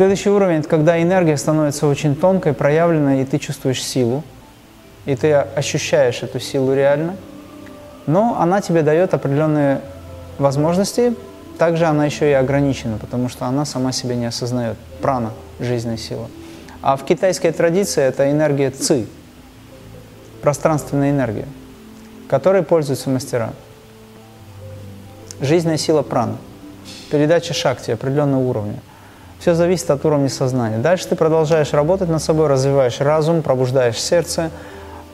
Следующий уровень – это когда энергия становится очень тонкой, проявленной, и ты чувствуешь силу, и ты ощущаешь эту силу реально, но она тебе дает определенные возможности, также она еще и ограничена, потому что она сама себя не осознает. Прана – жизненная сила. А в китайской традиции это энергия ци, пространственная энергия, которой пользуются мастера. Жизненная сила прана, передача шакти определенного уровня. Все зависит от уровня сознания. Дальше ты продолжаешь работать над собой, развиваешь разум, пробуждаешь сердце,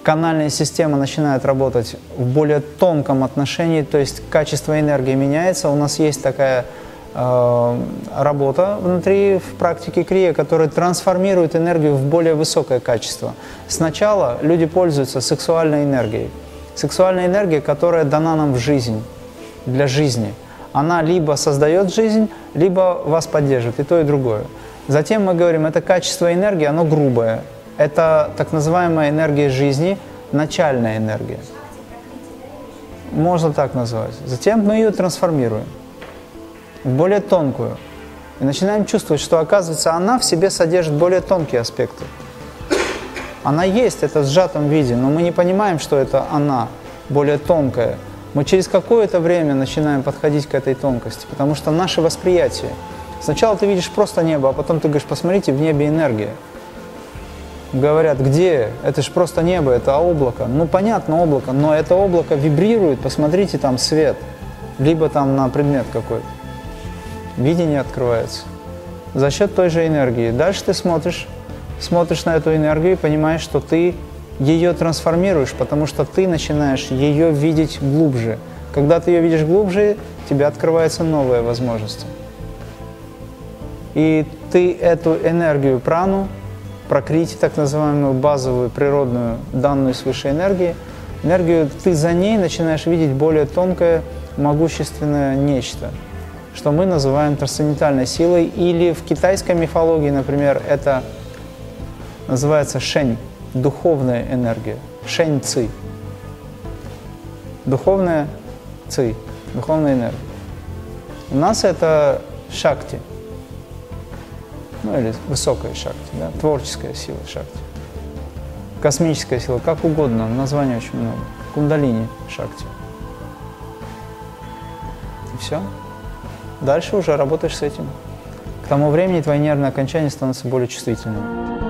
канальная система начинает работать в более тонком отношении, то есть качество энергии меняется. У нас есть такая э, работа внутри в практике крия, которая трансформирует энергию в более высокое качество. Сначала люди пользуются сексуальной энергией. Сексуальная энергия, которая дана нам в жизнь, для жизни – она либо создает жизнь, либо вас поддерживает, и то, и другое. Затем мы говорим, это качество энергии, оно грубое. Это так называемая энергия жизни, начальная энергия. Можно так назвать. Затем мы ее трансформируем в более тонкую. И начинаем чувствовать, что, оказывается, она в себе содержит более тонкие аспекты. Она есть, это в сжатом виде, но мы не понимаем, что это она, более тонкая – мы через какое-то время начинаем подходить к этой тонкости, потому что наше восприятие. Сначала ты видишь просто небо, а потом ты говоришь, посмотрите, в небе энергия. Говорят, где? Это же просто небо, это облако. Ну, понятно, облако, но это облако вибрирует, посмотрите, там свет. Либо там на предмет какой-то. Видение открывается. За счет той же энергии. Дальше ты смотришь, смотришь на эту энергию и понимаешь, что ты ее трансформируешь, потому что ты начинаешь ее видеть глубже. Когда ты ее видишь глубже, тебе открываются новые возможности. И ты эту энергию прану, прокрити, так называемую базовую природную данную свыше энергии, энергию, ты за ней начинаешь видеть более тонкое, могущественное нечто, что мы называем трансцендентальной силой, или в китайской мифологии, например, это называется шень, духовная энергия, шэнь ци. Духовная ци, духовная энергия. У нас это шакти, ну или высокая шакти, да, творческая сила шакти. Космическая сила, как угодно, названий очень много. Кундалини шакти. И все. Дальше уже работаешь с этим. К тому времени твои нервные окончания становятся более чувствительными.